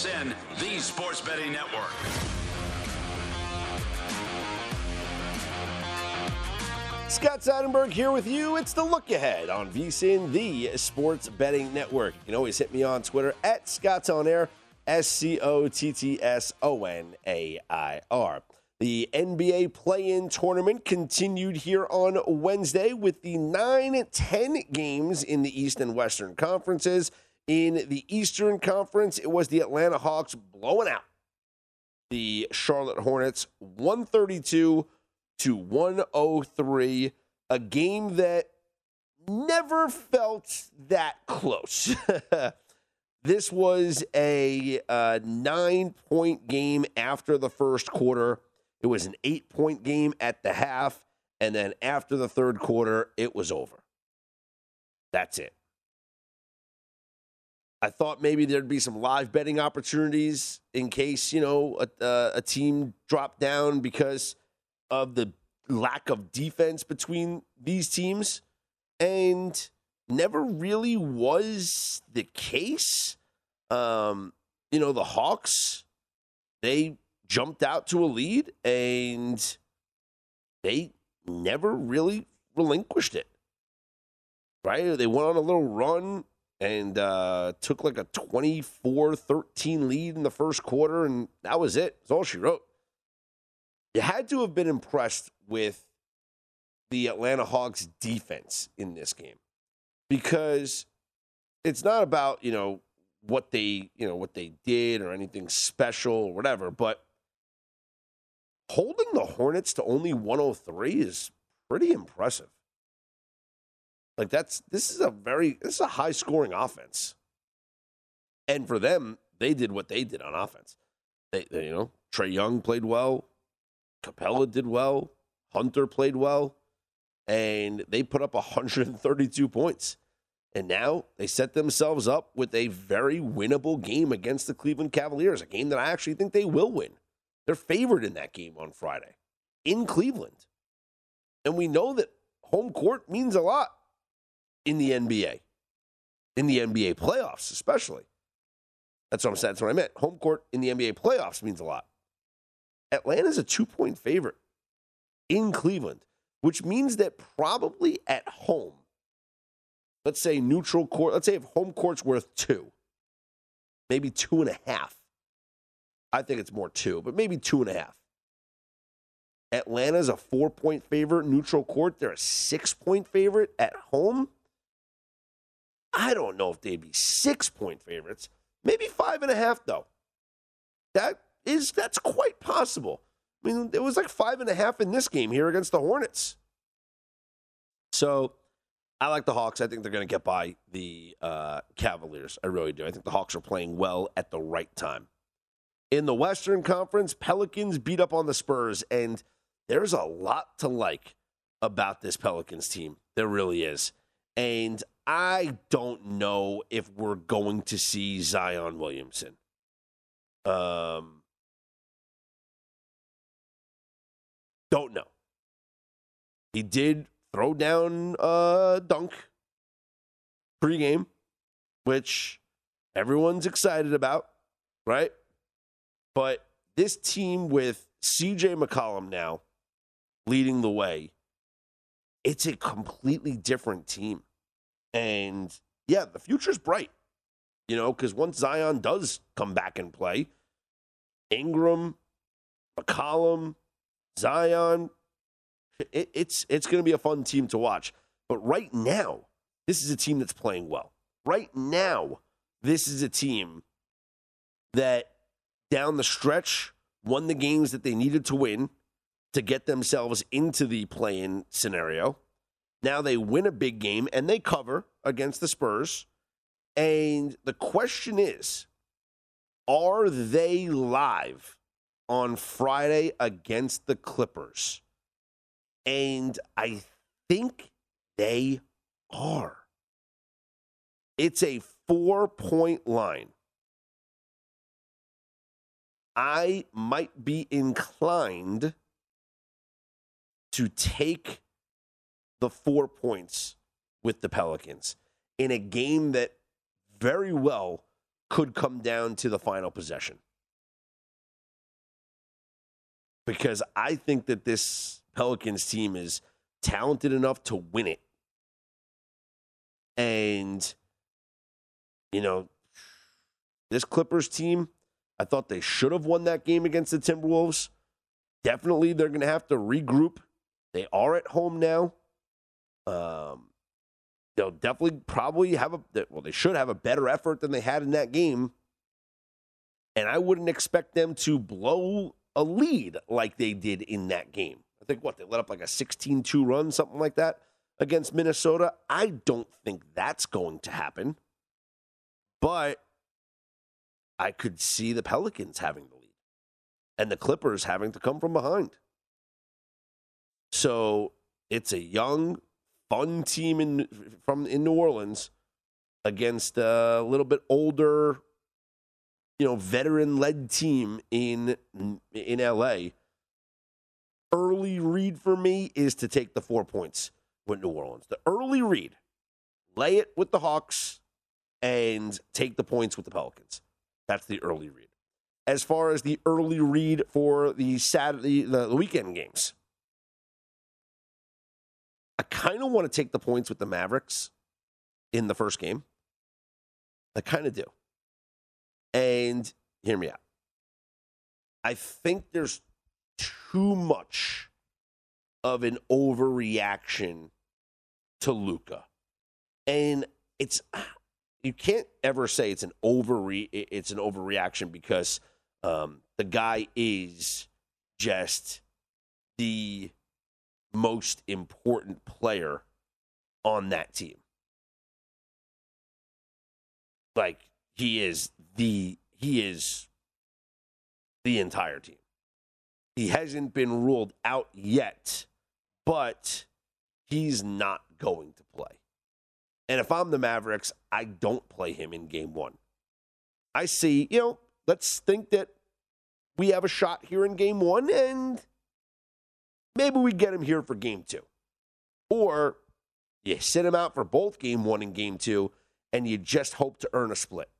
VSIN, the Sports Betting Network. Scott Seidenberg here with you. It's the look ahead on VSIN, the Sports Betting Network. You can always hit me on Twitter at Scott's On Air, S C O T T S O N A I R. The NBA play in tournament continued here on Wednesday with the 9 10 games in the East and Western conferences. In the Eastern Conference, it was the Atlanta Hawks blowing out the Charlotte Hornets 132 to 103, a game that never felt that close. this was a uh, nine point game after the first quarter. It was an eight point game at the half. And then after the third quarter, it was over. That's it. I thought maybe there'd be some live betting opportunities in case, you know, a, uh, a team dropped down because of the lack of defense between these teams. And never really was the case. Um, you know, the Hawks, they jumped out to a lead and they never really relinquished it. Right? They went on a little run and uh, took like a 24 13 lead in the first quarter, and that was it. That's all she wrote. You had to have been impressed with the Atlanta Hawks defense in this game because it's not about, you know, what they, you know, what they did or anything special or whatever, but holding the Hornets to only 103 is pretty impressive. Like that's this is a very this is a high scoring offense. And for them, they did what they did on offense. They, they you know, Trae Young played well, Capela did well, Hunter played well, and they put up 132 points. And now they set themselves up with a very winnable game against the Cleveland Cavaliers, a game that I actually think they will win. They're favored in that game on Friday in Cleveland. And we know that home court means a lot in the NBA, in the NBA playoffs, especially. That's what I'm saying. That's what I meant. Home court in the NBA playoffs means a lot. Atlanta's a two point favorite in Cleveland, which means that probably at home, let's say neutral court, let's say if home court's worth two, maybe two and a half. I think it's more two, but maybe two and a half. Atlanta's a four point favorite, neutral court. They're a six point favorite at home. I don't know if they'd be six point favorites. Maybe five and a half, though. That is that's quite possible. I mean, it was like five and a half in this game here against the Hornets. So I like the Hawks. I think they're going to get by the uh, Cavaliers. I really do. I think the Hawks are playing well at the right time. In the Western Conference, Pelicans beat up on the Spurs, and there's a lot to like about this Pelicans team. There really is. And I don't know if we're going to see Zion Williamson. Um, don't know. He did throw down a dunk pregame, which everyone's excited about, right? But this team with CJ McCollum now leading the way, it's a completely different team. And yeah, the future's bright. You know, because once Zion does come back and play, Ingram, McCollum, Zion, it, it's it's going to be a fun team to watch. But right now, this is a team that's playing well. Right now, this is a team that down the stretch won the games that they needed to win to get themselves into the play-in scenario. Now they win a big game and they cover against the Spurs. And the question is, are they live on Friday against the Clippers? And I think they are. It's a four point line. I might be inclined to take the four points with the Pelicans in a game that very well could come down to the final possession. Because I think that this Pelicans team is talented enough to win it. And, you know, this Clippers team, I thought they should have won that game against the Timberwolves. Definitely, they're going to have to regroup. They are at home now. Um, they'll definitely probably have a well, they should have a better effort than they had in that game. And I wouldn't expect them to blow a lead like they did in that game. I think what they let up like a 16-2 run, something like that against Minnesota. I don't think that's going to happen. But I could see the Pelicans having the lead and the Clippers having to come from behind. So it's a young, fun team in from in New Orleans against a little bit older, you know, veteran-led team in in LA. Early read for me is to take the four points with New Orleans. The early read, lay it with the Hawks and take the points with the Pelicans. That's the early read. As far as the early read for the Saturday, the weekend games, I kind of want to take the points with the Mavericks in the first game. I kind of do. And hear me out. I think there's too much of an overreaction to Luka. And it's you can't ever say it's an overre it's an overreaction because um, the guy is just the most important player on that team. Like he is the he is the entire team. He hasn't been ruled out yet, but he's not going to play. And if I'm the Mavericks, I don't play him in game one. I see, you know, let's think that we have a shot here in game one and maybe we get him here for game two. Or you sit him out for both game one and game two, and you just hope to earn a split.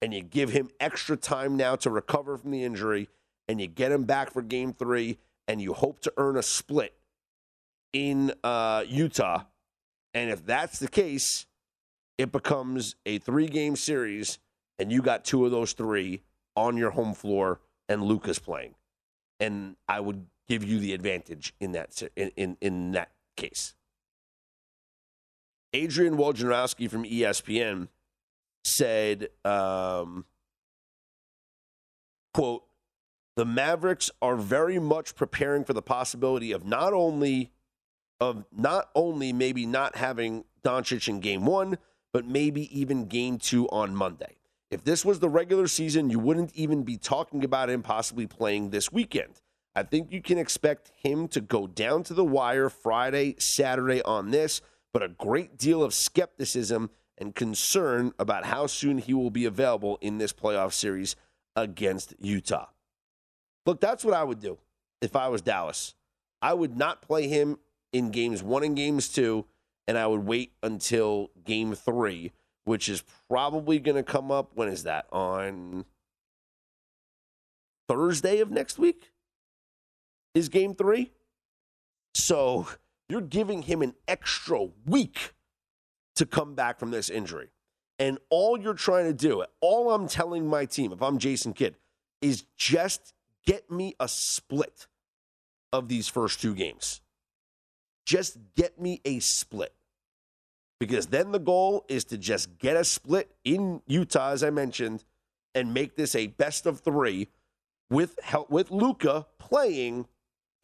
And you give him extra time now to recover from the injury, and you get him back for game three, and you hope to earn a split in uh, Utah. And if that's the case, it becomes a three game series, and you got two of those three on your home floor, and Luka's playing. And I would give you the advantage in that in, in, in that case. Adrian Wojnarowski from ESPN said, um, quote, the Mavericks are very much preparing for the possibility of not only of not only maybe not having Doncic in game one, but maybe even game two on Monday. If this was the regular season, you wouldn't even be talking about him possibly playing this weekend. I think you can expect him to go down to the wire Friday, Saturday on this, but a great deal of skepticism and concern about how soon he will be available in this playoff series against Utah. Look, that's what I would do if I was Dallas. I would not play him in games one and games two, and I would wait until game three, which is probably going to come up. When is that? On Thursday of next week? Is game three. So you're giving him an extra week to come back from this injury. And all you're trying to do, all I'm telling my team, if I'm Jason Kidd, is just get me a split of these first two games. Just get me a split. Because then the goal is to just get a split in Utah, as I mentioned, and make this a best of three with help with Luka playing,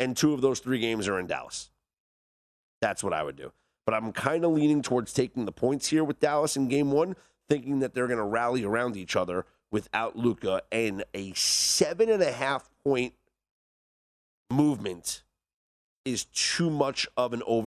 and two of those three games are in Dallas. That's what I would do. But I'm kind of leaning towards taking the points here with Dallas in game one, thinking that they're going to rally around each other without Luka and a seven and a half point movement is too much of an over.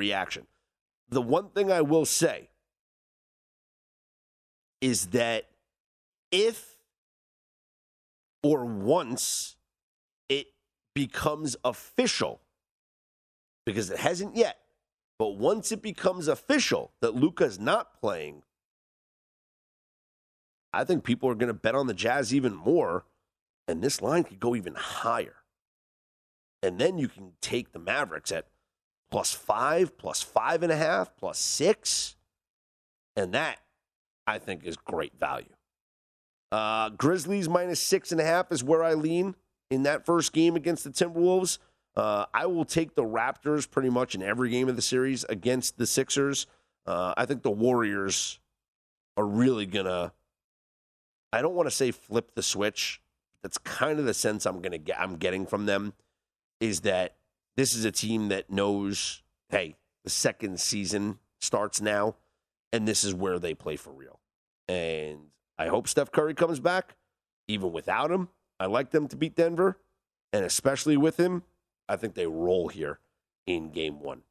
Reaction. The one thing I will say is that if or once it becomes official, because it hasn't yet, but once it becomes official that Luka's not playing, I think people are going to bet on the Jazz even more, and this line could go even higher. And then you can take the Mavericks at plus five, plus five and a half, plus six. And that, I think, is great value. Uh, Grizzlies minus six and a half is where I lean in that first game against the Timberwolves. Uh, I will take the Raptors pretty much in every game of the series against the Sixers. Uh, I think the Warriors are really gonna. I don't want to say flip the switch. That's kind of the sense I'm gonna get. I'm getting from them is that this is a team that knows, hey, the second season starts now, and this is where they play for real. And I hope Steph Curry comes back. Even without him, I like them to beat Denver. And especially with him, I think they roll here in game one.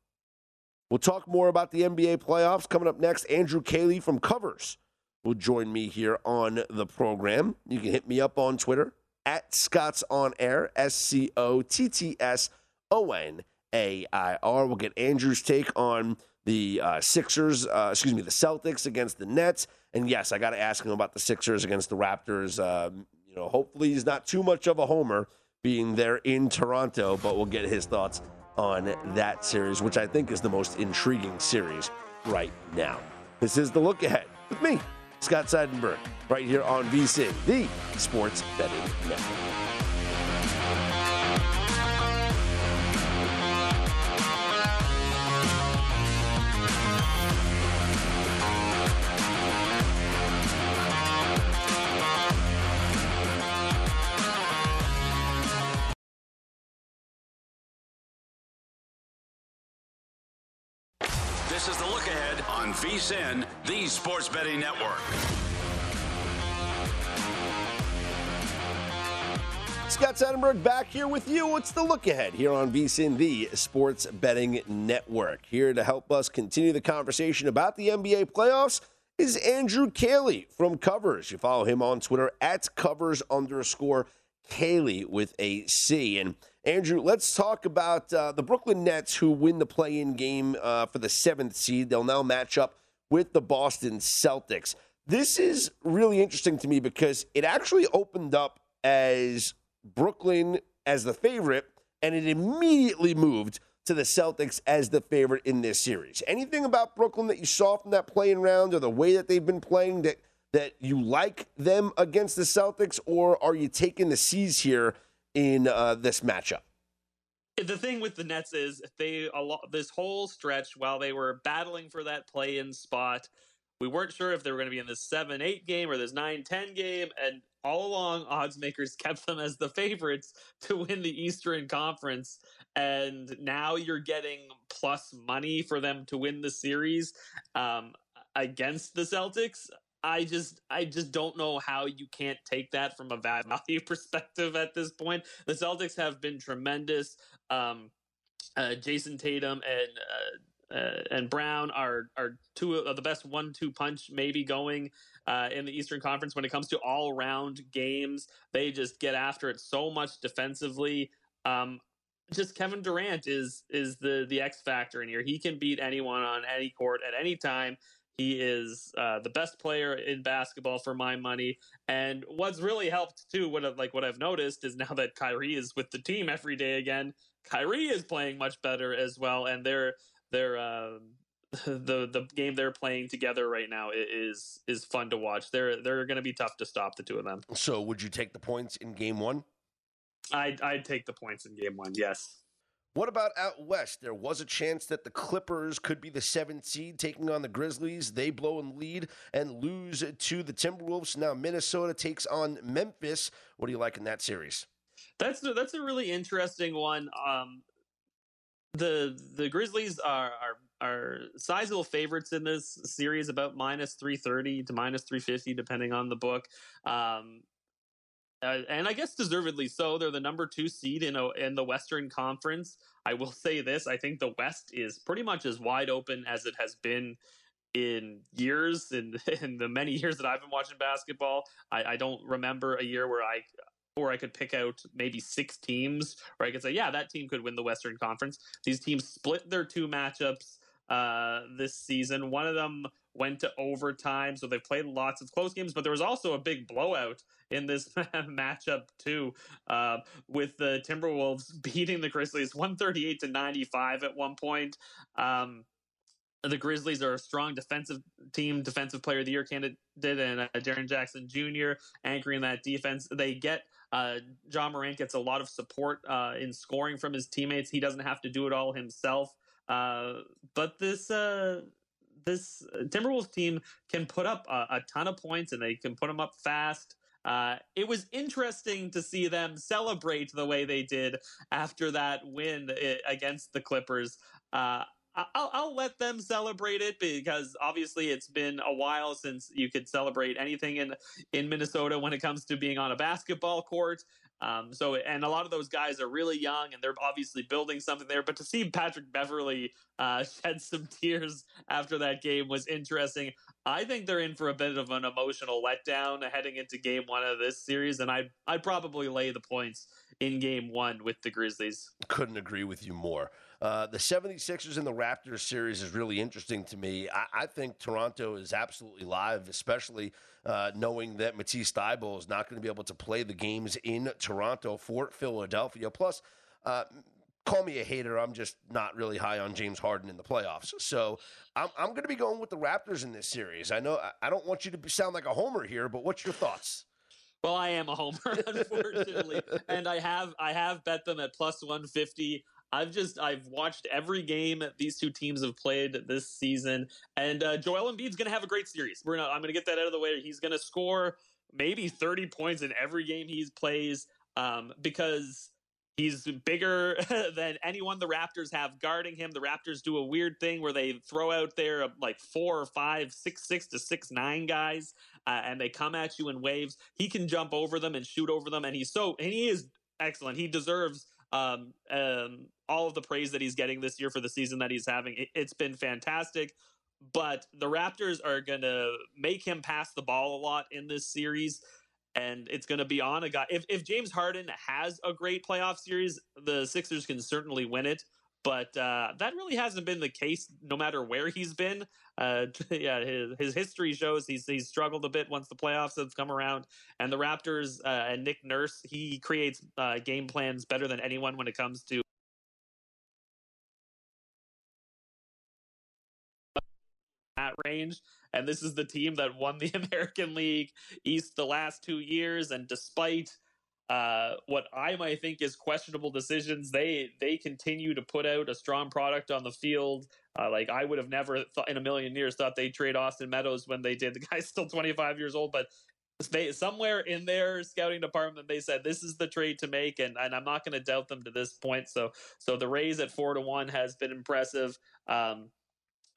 We'll talk more about the NBA playoffs coming up next. Andrew Caley from Covers will join me here on the program. You can hit me up on Twitter at Scott's On Air, S C O T T S O N A I R. We'll get Andrew's take on the uh, Sixers, uh, excuse me, the Celtics against the Nets. And yes, I got to ask him about the Sixers against the Raptors. Um, you know, hopefully he's not too much of a homer being there in Toronto, but we'll get his thoughts on that series, which I think is the most intriguing series right now. This is the look ahead with me, Scott Seidenberg, right here on VSIN, the Sports Betting Network. VSIN, the Sports Betting Network. Scott Seidenberg back here with you. It's the look ahead here on VSIN, the Sports Betting Network. Here to help us continue the conversation about the NBA playoffs is Andrew Caley from Covers. You follow him on Twitter at covers underscore Caley with a C. And Andrew, let's talk about uh, the Brooklyn Nets who win the play in game uh, for the seventh seed. They'll now match up with the Boston Celtics. This is really interesting to me because it actually opened up as Brooklyn as the favorite, and it immediately moved to the Celtics as the favorite in this series. Anything about Brooklyn that you saw from that playing round or the way that they've been playing that that you like them against the Celtics, or are you taking the C's here in uh, this matchup? the thing with the Nets is they a lot this whole stretch while they were battling for that play-in spot, we weren't sure if they were going to be in this seven eight game or this nine ten game, and all along odds makers kept them as the favorites to win the Eastern Conference, and now you're getting plus money for them to win the series um, against the Celtics. I just I just don't know how you can't take that from a value perspective at this point. The Celtics have been tremendous. Um, uh, Jayson Tatum and uh, uh, and Brown are are two of the best one-two punch maybe going uh, in the Eastern Conference when it comes to all-round games. They just get after it so much defensively. Um, just Kevin Durant is is the the X factor in here. He can beat anyone on any court at any time. He is uh, the best player in basketball for my money. And what's really helped too, what I've, like what I've noticed is now that Kyrie is with the team every day again, Kyrie is playing much better as well, and they're they're uh, the the game they're playing together right now is is fun to watch. They're they're going to be tough to stop the two of them. So, would you take the points in Game One? I'd I'd take the points in Game One. Yes. What about out west? There was a chance that the Clippers could be the seventh seed taking on the Grizzlies. They blow in lead and lose to the Timberwolves. Now Minnesota takes on Memphis. What do you like in that series? That's that's a really interesting one. Um, the the Grizzlies are, are are sizable favorites in this series, about minus three thirty to minus three fifty, depending on the book. Um, uh, and I guess deservedly so. They're the number two seed in a, in the Western Conference. I will say this: I think the West is pretty much as wide open as it has been in years. In in the many years that I've been watching basketball, I, I don't remember a year where I or I could pick out maybe six teams where I could say, yeah, that team could win the Western Conference. These teams split their two matchups uh, this season. One of them went to overtime, so they've played lots of close games. But there was also a big blowout in this matchup too, uh, with the Timberwolves beating the Grizzlies one thirty eight to ninety five at one point. Um, the Grizzlies are a strong defensive team, defensive player of the year candidate, and uh, Jaren Jackson Jr. anchoring that defense. They get uh, Ja Morant gets a lot of support uh, in scoring from his teammates. He doesn't have to do it all himself. Uh, but this uh, this Timberwolves team can put up a, a, ton of points and they can put them up fast. Uh, it was interesting to see them celebrate the way they did after that win eh, against the Clippers. Uh, I'll, I'll, let them celebrate it because obviously it's been a while since you could celebrate anything in in Minnesota when it comes to being on a basketball court. Um, so, and a lot of those guys are really young and they're obviously building something there. But to see Patrick Beverley uh, shed some tears after that game was interesting. I think they're in for a bit of an emotional letdown heading into game one of this series. And I'd, I'd probably lay the points in game one with the Grizzlies. Couldn't agree with you more. Uh, the 76ers and the Raptors series is really interesting to me. I, I think Toronto is absolutely live, especially uh, knowing that Matisse Thybulle is not going to be able to play the games in Toronto for Philadelphia. Plus, uh, call me a hater. I'm just not really high on James Harden in the playoffs. So I'm, I'm going to be going with the Raptors in this series. I know I don't want you to sound like a homer here, but what's your thoughts? Well, I am a homer, unfortunately, and I have I have bet them at plus one fifty. I've just I've watched every game these two teams have played this season, and uh, Joel Embiid's going to have a great series. We're gonna I'm going to get that out of the way. He's going to score maybe 30 points in every game he plays um, because he's bigger than anyone the Raptors have guarding him. The Raptors do a weird thing where they throw out there like four or five, six six to six nine guys, uh, and they come at you in waves. He can jump over them and shoot over them, and he's so and he is excellent. He deserves um, um, all of the praise that he's getting this year for the season that he's having. It, it's been fantastic. But the Raptors are going to make him pass the ball a lot in this series. And it's going to be on a guy. If, if James Harden has a great playoff series, the Sixers can certainly win it but uh, that really hasn't been the case no matter where he's been. Uh, yeah, his, his history shows he's he's struggled a bit once the playoffs have come around. And the Raptors uh, and Nick Nurse, he creates uh, game plans better than anyone when it comes to. That range, and this is the team that won the American League East the last two years, and despite uh, what I might think is questionable decisions. They they continue to put out a strong product on the field. Uh, like I would have never thought in a million years thought they'd trade Austin Meadows when they did. The guy's still 25 years old, but they somewhere in their scouting department they said this is the trade to make, and, and I'm not going to doubt them to this point. So so the Rays at four to one has been impressive. Um,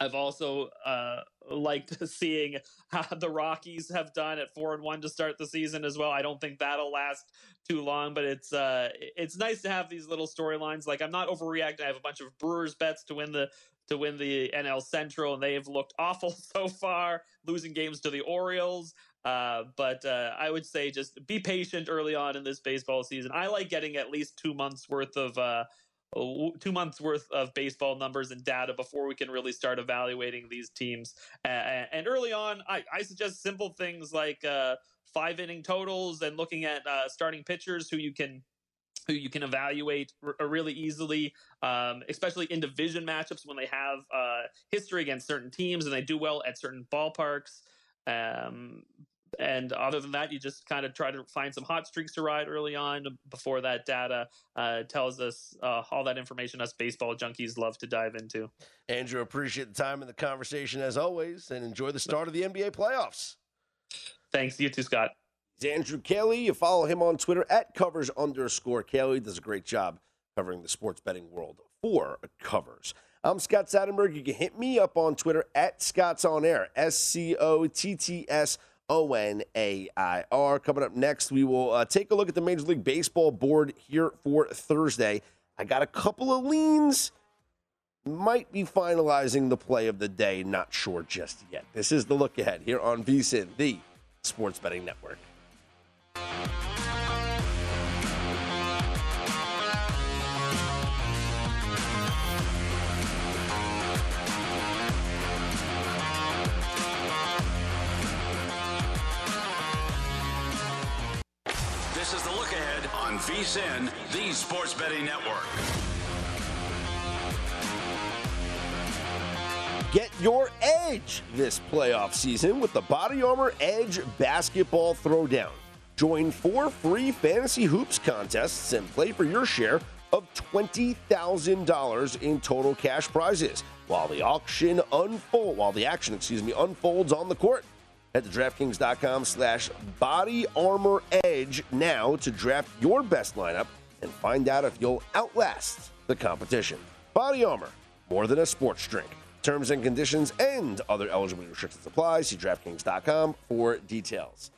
I've also uh, liked seeing how the Rockies have done at four and one to start the season as well. I don't think that'll last too long, but it's uh, it's nice to have these little storylines. Like I'm not overreacting. I have a bunch of Brewers bets to win the to win the NL Central, and they have looked awful so far, losing games to the Orioles. Uh, but uh, I would say just be patient early on in this baseball season. I like getting at least two months worth of uh, two months worth of baseball numbers and data before we can really start evaluating these teams. and early on, I, I suggest simple things like uh, five inning totals and looking at uh, starting pitchers who you can who you can evaluate r- uh, really easily, um, especially in division matchups when they have uh, history against certain teams and they do well at certain ballparks. Um, and other than that, you just kind of try to find some hot streaks to ride early on before that data uh, tells us uh, all that information us baseball junkies love to dive into. Andrew, appreciate the time and the conversation as always, and enjoy the start of the NBA playoffs. Thanks. You too, Scott. It's Andrew Caley. You follow him on Twitter at covers underscore Caley. Does a great job covering the sports betting world for covers. I'm Scott Seidenberg. You can hit me up on Twitter at Scott's On Air, S C O T T S O N A I R. Coming up next, we will uh, take a look at the Major League Baseball board here for Thursday. I got a couple of leans. Might be finalizing the play of the day. Not sure just yet. This is the look ahead here on VSIN, the Sports Betting Network. VSIN, the Sports Betting Network. Get your edge this playoff season with the Body Armor Edge Basketball Throwdown. Join four free fantasy hoops contests and play for your share of $20,000 in total cash prizes while the auction unfold while the action, excuse me, unfolds on the court. Head to DraftKings.com slash body armor edge now to draft your best lineup and find out if you'll outlast the competition. Body Armor, more than a sports drink. Terms and conditions and other eligibility restrictions apply. See DraftKings.com for details.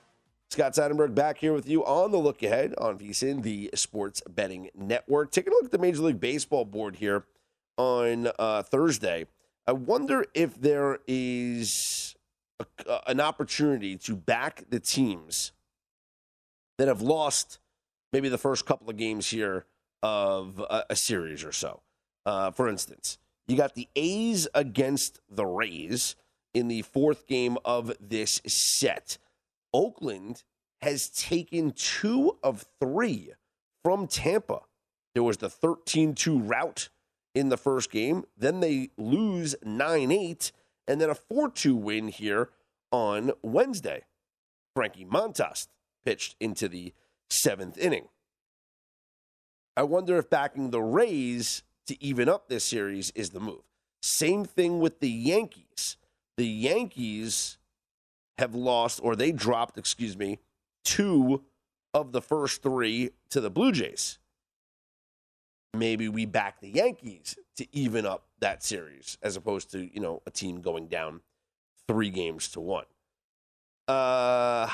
Scott Seidenberg back here with you on the look ahead on VSIN, the sports betting network. Taking a look at the Major League Baseball board here on uh, Thursday. I wonder if there is an opportunity to back the teams that have lost maybe the first couple of games here of a, a series or so. Uh, for instance, you got the A's against the Rays in the fourth game of this set. Oakland has taken two of three from Tampa. There was the 13 2 rout in the first game. Then they lose 9 8 and then a 4 2 win here on Wednesday. Frankie Montas pitched into the seventh inning. I wonder if backing the Rays to even up this series is the move. Same thing with the Yankees. The Yankees have lost, or they dropped, excuse me, two of the first three to the Blue Jays. Maybe we back the Yankees to even up that series as opposed to, you know, a team going down three games to one. Uh,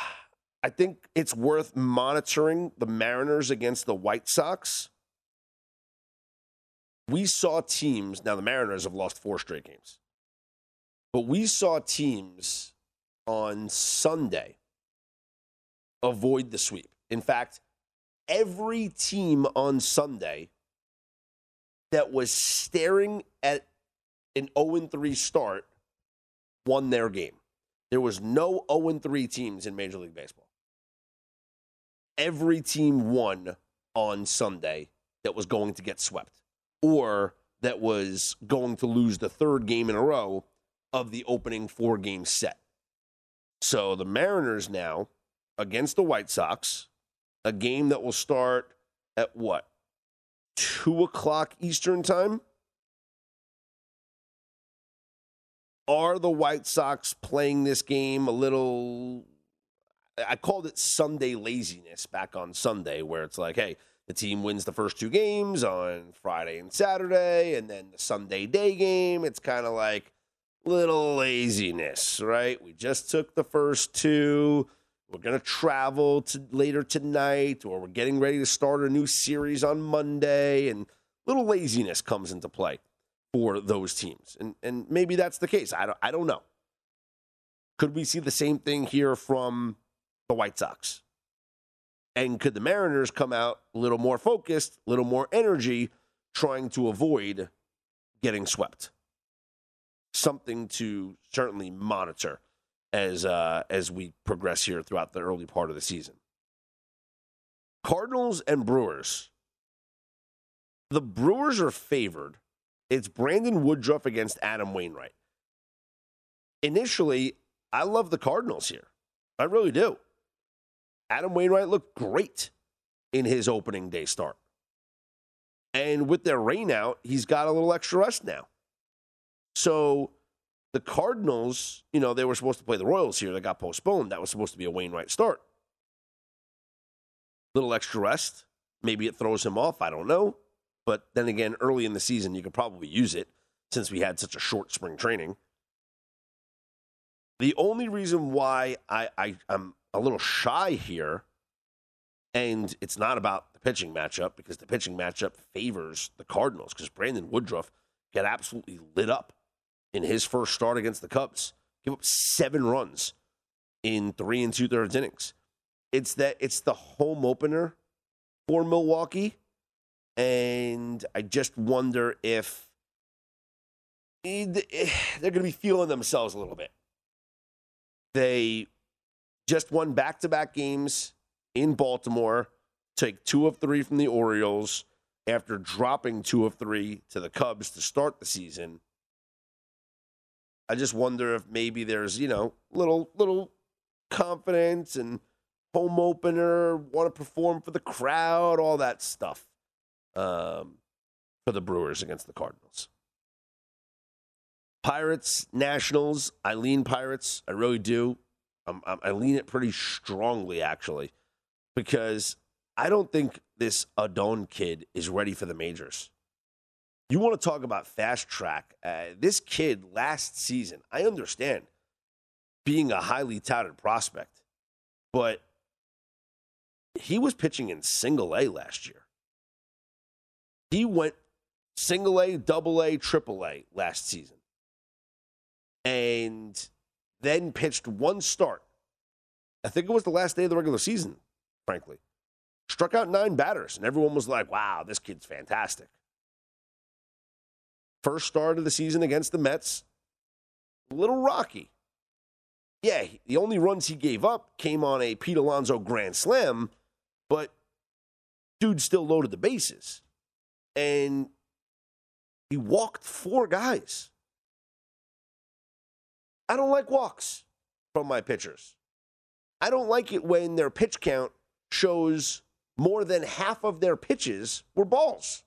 I think it's worth monitoring the Mariners against the White Sox. We saw teams, now the Mariners have lost four straight games, but we saw teams on Sunday avoid the sweep. In fact, every team on Sunday that was staring at an 0 3 start won their game. There was no 0 3 teams in Major League Baseball. Every team won on Sunday that was going to get swept or that was going to lose the third game in a row of the opening four game set. So the Mariners now against the White Sox a game that will start at what? Two o'clock Eastern time? Are the White Sox playing this game a little? I called it Sunday laziness back on Sunday, where it's like, hey, the team wins the first two games on Friday and Saturday, and then the Sunday day game. It's kind of like little laziness, right? We just took the first two. We're going to travel to later tonight, or we're getting ready to start a new series on Monday, and a little laziness comes into play for those teams. And and maybe that's the case. I don't I don't know. Could we see the same thing here from the White Sox? And could the Mariners come out a little more focused, a little more energy, trying to avoid getting swept? Something to certainly monitor as uh, as we progress here throughout the early part of the season. Cardinals and Brewers. The Brewers are favored. It's Brandon Woodruff against Adam Wainwright. Initially, I love the Cardinals here. I really do. Adam Wainwright looked great in his opening day start. And with their rain out, he's got a little extra rest now. So the Cardinals, you know, they were supposed to play the Royals here. That got postponed. That was supposed to be a Wainwright start. Little extra rest. Maybe it throws him off. I don't know. But then again, early in the season, you could probably use it since we had such a short spring training. The only reason why I, I, I'm a little shy here, and it's not about the pitching matchup because the pitching matchup favors the Cardinals because Brandon Woodruff got absolutely lit up in his first start against the Cubs. Give up seven runs in three and two thirds innings. It's that it's the home opener for Milwaukee. And I just wonder if eh, eh, they're going to be feeling themselves a little bit. They just won back to back games in Baltimore, take two of three from the Orioles after dropping two of three to the Cubs to start the season. I just wonder if maybe there's, you know, little little confidence and home opener, want to perform for the crowd, all that stuff um, for the Brewers against the Cardinals. Pirates, Nationals. I lean Pirates. I really do. I'm, I'm, I lean it pretty strongly, actually, because I don't think this Adon kid is ready for the majors. You want to talk about fast track? Uh, this kid last season, I understand being a highly touted prospect, but he was pitching in single A last year. He went single A, double A, triple A last season. And then pitched one start. I think it was the last day of the regular season, frankly. Struck out nine batters, and everyone was like, wow, this kid's fantastic. First start of the season against the Mets, a little rocky. Yeah, the only runs he gave up came on a Pete Alonso grand slam, but dude still loaded the bases. And he walked four guys. I don't like walks from my pitchers. I don't like it when their pitch count shows more than half of their pitches were balls.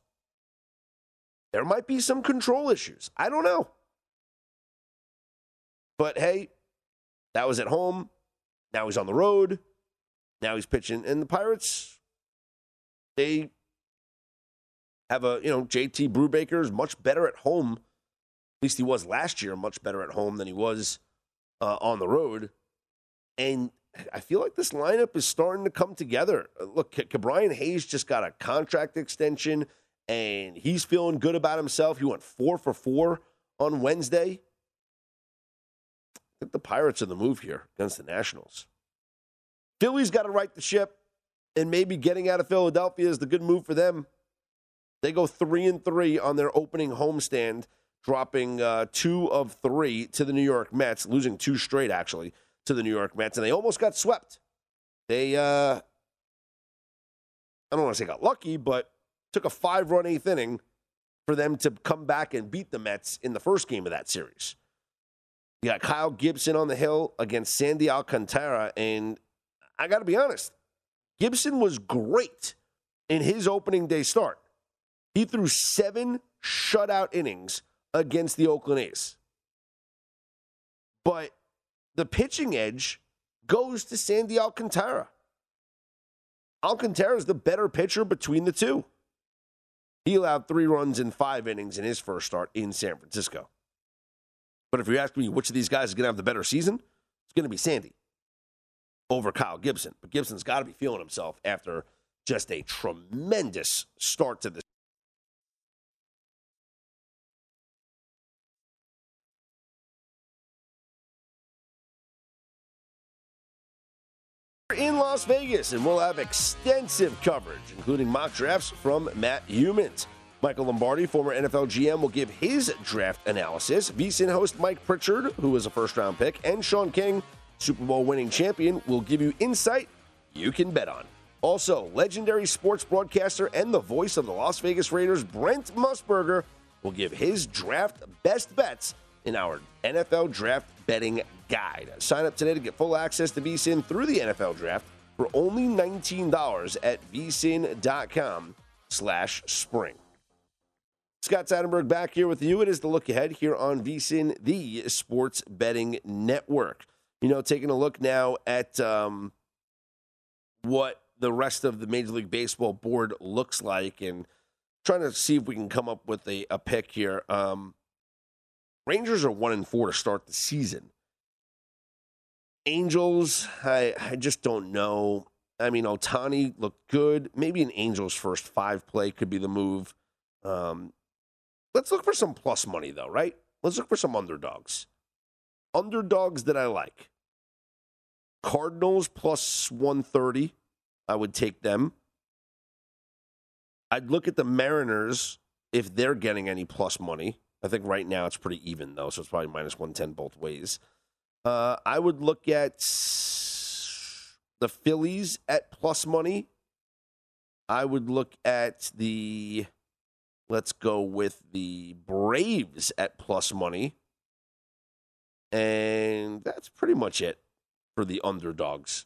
There might be some control issues. I don't know. But hey, that was at home. Now he's on the road. Now he's pitching. And the Pirates, they have a, you know, JT Brubaker is much better at home. At least he was last year, much better at home than he was uh, on the road. And I feel like this lineup is starting to come together. Look, Brian Hayes just got a contract extension and he's feeling good about himself. He went four for four on Wednesday. I think the Pirates are the move here against the Nationals. Philly's got to right the ship, and maybe getting out of Philadelphia is the good move for them. They go three and three on their opening homestand, dropping uh, two of three to the New York Mets, losing two straight actually to the New York Mets, and they almost got swept. They, uh, I don't want to say got lucky, but took a five run eighth inning for them to come back and beat the Mets in the first game of that series. You got Kyle Gibson on the hill against Sandy Alcantara, and I got to be honest, Gibson was great in his opening day start. He threw seven shutout innings against the Oakland A's. But the pitching edge goes to Sandy Alcantara. Alcantara is the better pitcher between the two. He allowed three runs in five innings in his first start in San Francisco. But if you ask me which of these guys is going to have the better season, it's going to be Sandy over Kyle Gibson. But Gibson's got to be feeling himself after just a tremendous start to the in Las Vegas, and we'll have extensive coverage, including mock drafts from Matt Youmans. Michael Lombardi, former NFL GM, will give his draft analysis. VSIN host Mike Pritchard, who was a first round pick, and Sean King, Super Bowl winning champion, will give you insight you can bet on. Also, legendary sports broadcaster and the voice of the Las Vegas Raiders, Brent Musburger, will give his draft best bets in our NFL draft betting guide. Sign up today to get full access to VSIN through the NFL draft for only $19 at vsin.com slash spring. Scott Seidenberg back here with you. It is the look ahead here on VSIN, the sports betting network. You know, taking a look now at um, what the rest of the Major League Baseball board looks like and trying to see if we can come up with a, a pick here. Um, Rangers are one and four to start the season. Angels, I, I just don't know. I mean, Ohtani looked good. Maybe an Angels first five play could be the move. Um, let's look for some plus money, though, right? Let's look for some underdogs. Underdogs that I like. Cardinals plus 130. I would take them. I'd look at the Mariners if they're getting any plus money. I think right now it's pretty even, though, so it's probably minus 110 both ways. Uh, I would look at the Phillies at plus money. I would look at the, let's go with the Braves at plus money. And that's pretty much it for the underdogs.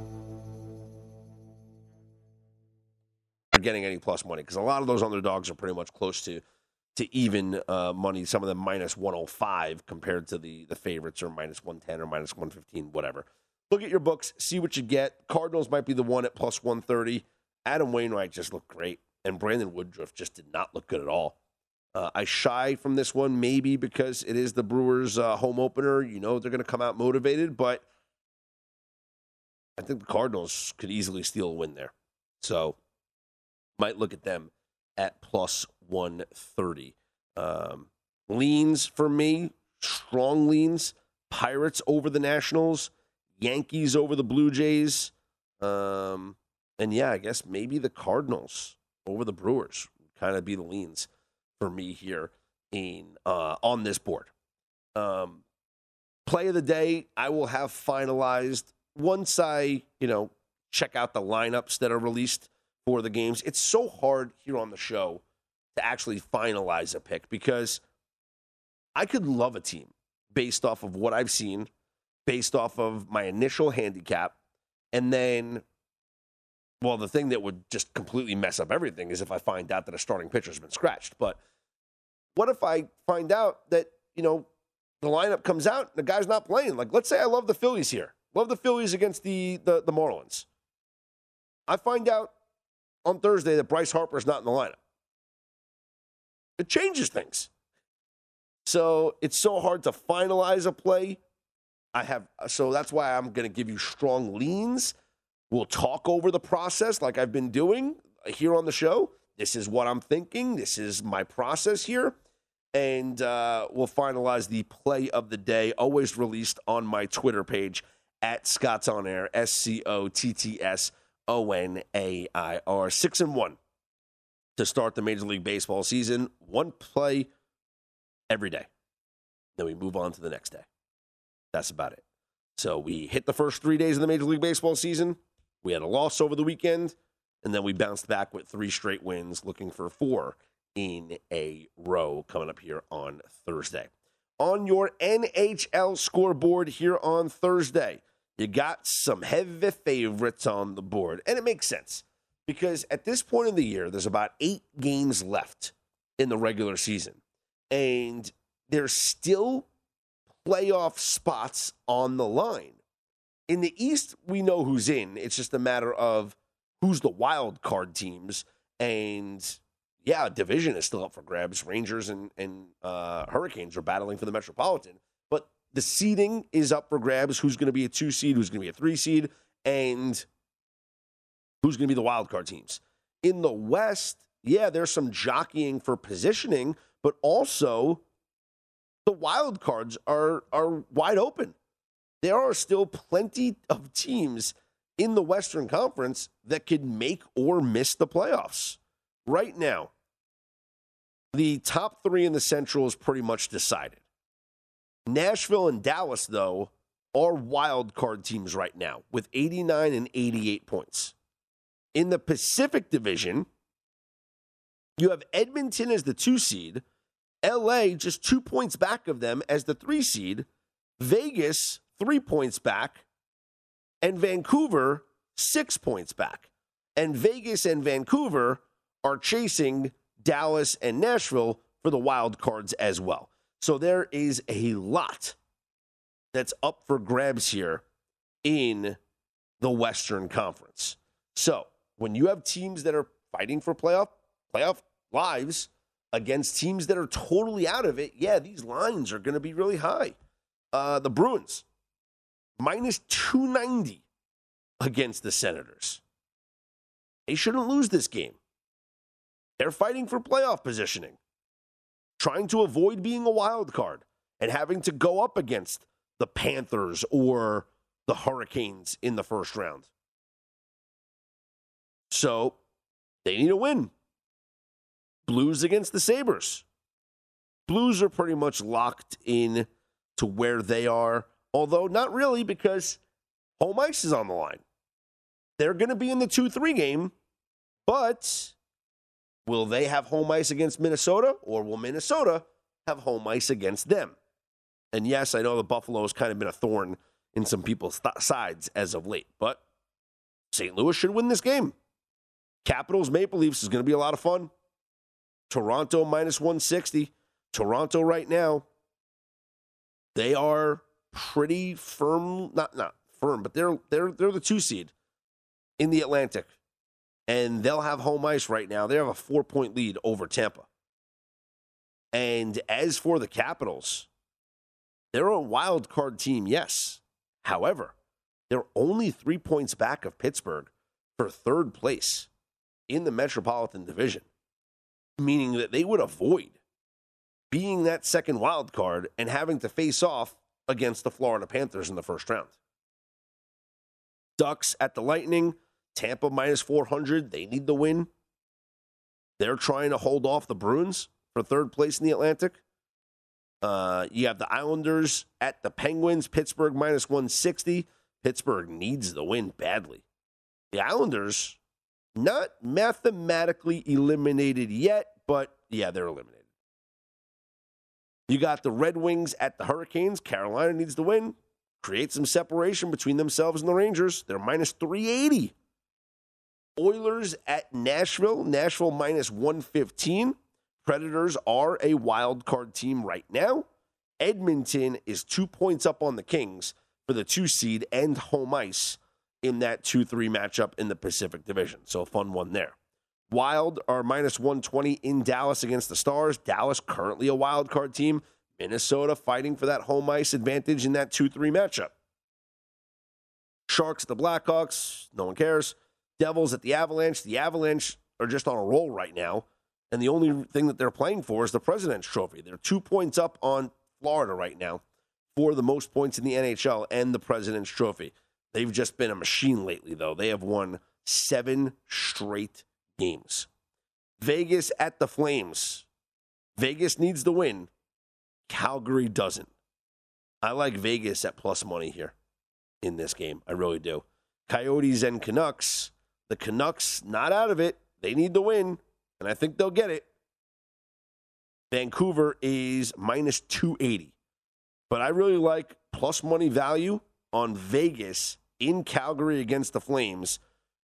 Getting any plus money because a lot of those underdogs are pretty much close to to even uh, money. Some of them minus 105 compared to the the favorites or minus 110 or minus 115, whatever. Look at your books, see what you get. Cardinals might be the one at plus 130. Adam Wainwright just looked great, and Brandon Woodruff just did not look good at all. Uh, I shy from this one maybe because it is the Brewers' uh, home opener. You know they're going to come out motivated, but I think the Cardinals could easily steal a win there. So might look at them at plus 130. Um, leans for me, strong leans. Pirates over the Nationals, Yankees over the Blue Jays. Um, and yeah, I guess maybe the Cardinals over the Brewers kind of be the leans for me here in uh, on this board. Um, play of the day, I will have finalized once I, you know, check out the lineups that are released for the games. It's so hard here on the show to actually finalize a pick because I could love a team based off of what I've seen, based off of my initial handicap, and then well, the thing that would just completely mess up everything is if I find out that a starting pitcher's been scratched. But what if I find out that, you know, the lineup comes out and the guy's not playing? Like, let's say I love the Phillies here. Love the Phillies against the the, the Marlins. I find out on Thursday that Bryce Harper is not in the lineup. it changes things. So it's so hard to finalize a play. I have so that's why I'm going to give you strong leans. We'll talk over the process like I've been doing here on the show. This is what I'm thinking. This is my process here. And uh, we'll finalize the play of the day, always released on my Twitter page at Scott's On Air, S C O T T S O N A I R. Six and one to start the Major League Baseball season. One play every day. Then we move on to the next day. That's about it. So we hit the first three days of the Major League Baseball season. We had a loss over the weekend, and then we bounced back with three straight wins, looking for four in a row coming up here on Thursday. On your NHL scoreboard here on Thursday, you got some heavy favorites on the board, and it makes sense because at this point in the year, there's about eight games left in the regular season, and there's still playoff spots on the line. In the East, we know who's in. It's just a matter of who's the wild card teams. And yeah, division is still up for grabs. Rangers and, and uh, Hurricanes are battling for the Metropolitan. The seeding is up for grabs. Who's going to be a two seed? Who's going to be a three seed? And who's going to be the wild card teams? In the West, yeah, there's some jockeying for positioning, but also the wild cards are are wide open. There are still plenty of teams in the Western Conference that could make or miss the playoffs. Right now, the top three in the Central is pretty much decided. Nashville and Dallas, though, are wild card teams right now with 89 and 88 points. In the Pacific Division, you have Edmonton as the two seed LA just two points back of them as the three seed, Vegas three points back, and Vancouver six points back. And Vegas and Vancouver are chasing Dallas and Nashville for the wild cards as well. So there is a lot that's up for grabs here in the Western Conference. So when you have teams that are fighting for playoff playoff lives, against teams that are totally out of it, yeah, these lines are going to be really high. Uh, the Bruins, minus 290 against the Senators. They shouldn't lose this game. They're fighting for playoff positioning, trying to avoid being a wild card and having to go up against the Panthers or the Hurricanes in the first round. So they need a win. Blues against the Sabres. Blues are pretty much locked in to where they are, although not really because home ice is on the line. They're going to be in the 2 3 game, but will they have home ice against Minnesota or will Minnesota have home ice against them? And yes, I know the Buffalo has kind of been a thorn in some people's th- sides as of late, but St. Louis should win this game. Capitals Maple Leafs is going to be a lot of fun. Toronto minus 160. Toronto right now, they are pretty firm, not not firm, but they're they're they're the two seed in the Atlantic. And they'll have home ice right now. They have a four point lead over Tampa. And as for the Capitals, they're a wild card team, yes. However, they're only three points back of Pittsburgh for third place in the Metropolitan Division meaning that they would avoid being that second wild card and having to face off against the Florida Panthers in the first round. Ducks at the Lightning, Tampa minus 400. They need the win. They're trying to hold off the Bruins for third place in the Atlantic. Uh, you have the Islanders at the Penguins, Pittsburgh minus 160. Pittsburgh needs the win badly. The Islanders not mathematically eliminated yet, but yeah, they're eliminated. You got the Red Wings at the Hurricanes. Carolina needs to win, create some separation between themselves and the Rangers. They're minus 380. Oilers at Nashville. Nashville minus 115. Predators are a wild card team right now. Edmonton is two points up on the Kings for the two seed and home ice in that 2 3 matchup in the Pacific Division. So, a fun one there. Wild are minus 120 in Dallas against the Stars. Dallas currently a wild card team. Minnesota fighting for that home ice advantage in that 2 3 matchup. Sharks the Blackhawks, no one cares. Devils at the Avalanche. The Avalanche are just on a roll right now. And the only thing that they're playing for is the President's Trophy. They're two points up on Florida right now for the most points in the NHL and the President's Trophy. They've just been a machine lately, though. They have won seven straight games. Vegas at the Flames. Vegas needs the win. Calgary doesn't. I like Vegas at plus money here in this game. I really do. Coyotes and Canucks. The Canucks not out of it. They need the win, and I think they'll get it. Vancouver is minus 280. But I really like plus money value on Vegas in Calgary against the Flames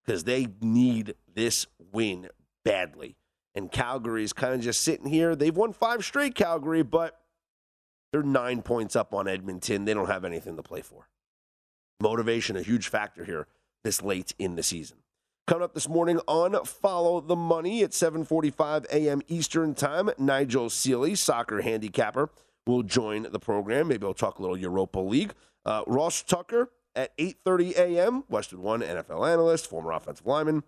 because they need this win badly. And Calgary is kind of just sitting here. They've won five straight, Calgary, but they're nine points up on Edmonton. They don't have anything to play for. Motivation, a huge factor here this late in the season. Coming up this morning on Follow the Money at 7:45 a.m. Eastern Time, Nigel Seeley, soccer handicapper, will join the program. Maybe we'll talk a little Europa League. Uh, Ross Tucker at 8:30 a.m. Westwood One NFL analyst, former offensive lineman.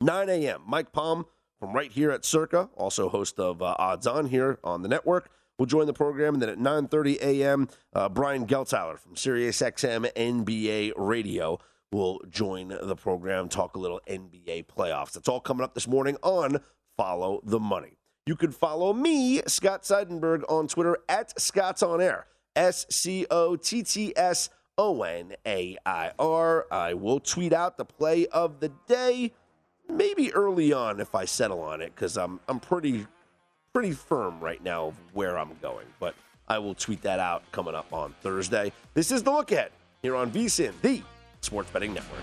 9 a.m. Mike Palm from right here at Circa, also host of uh, Odds On here on the network, will join the program. And then at 9:30 a.m., uh, Brian Geltzeiler from SiriusXM NBA Radio will join the program, talk a little NBA playoffs. That's all coming up this morning on Follow the Money. You can follow me, Scott Seidenberg, on Twitter at Scott's On Air. S C O T T S O N A I R. I will tweet out the play of the day, maybe early on if I settle on it, because I'm I'm pretty pretty firm right now of where I'm going. But I will tweet that out coming up on Thursday. This is the look ahead here on VSIN, the Sports Betting Network.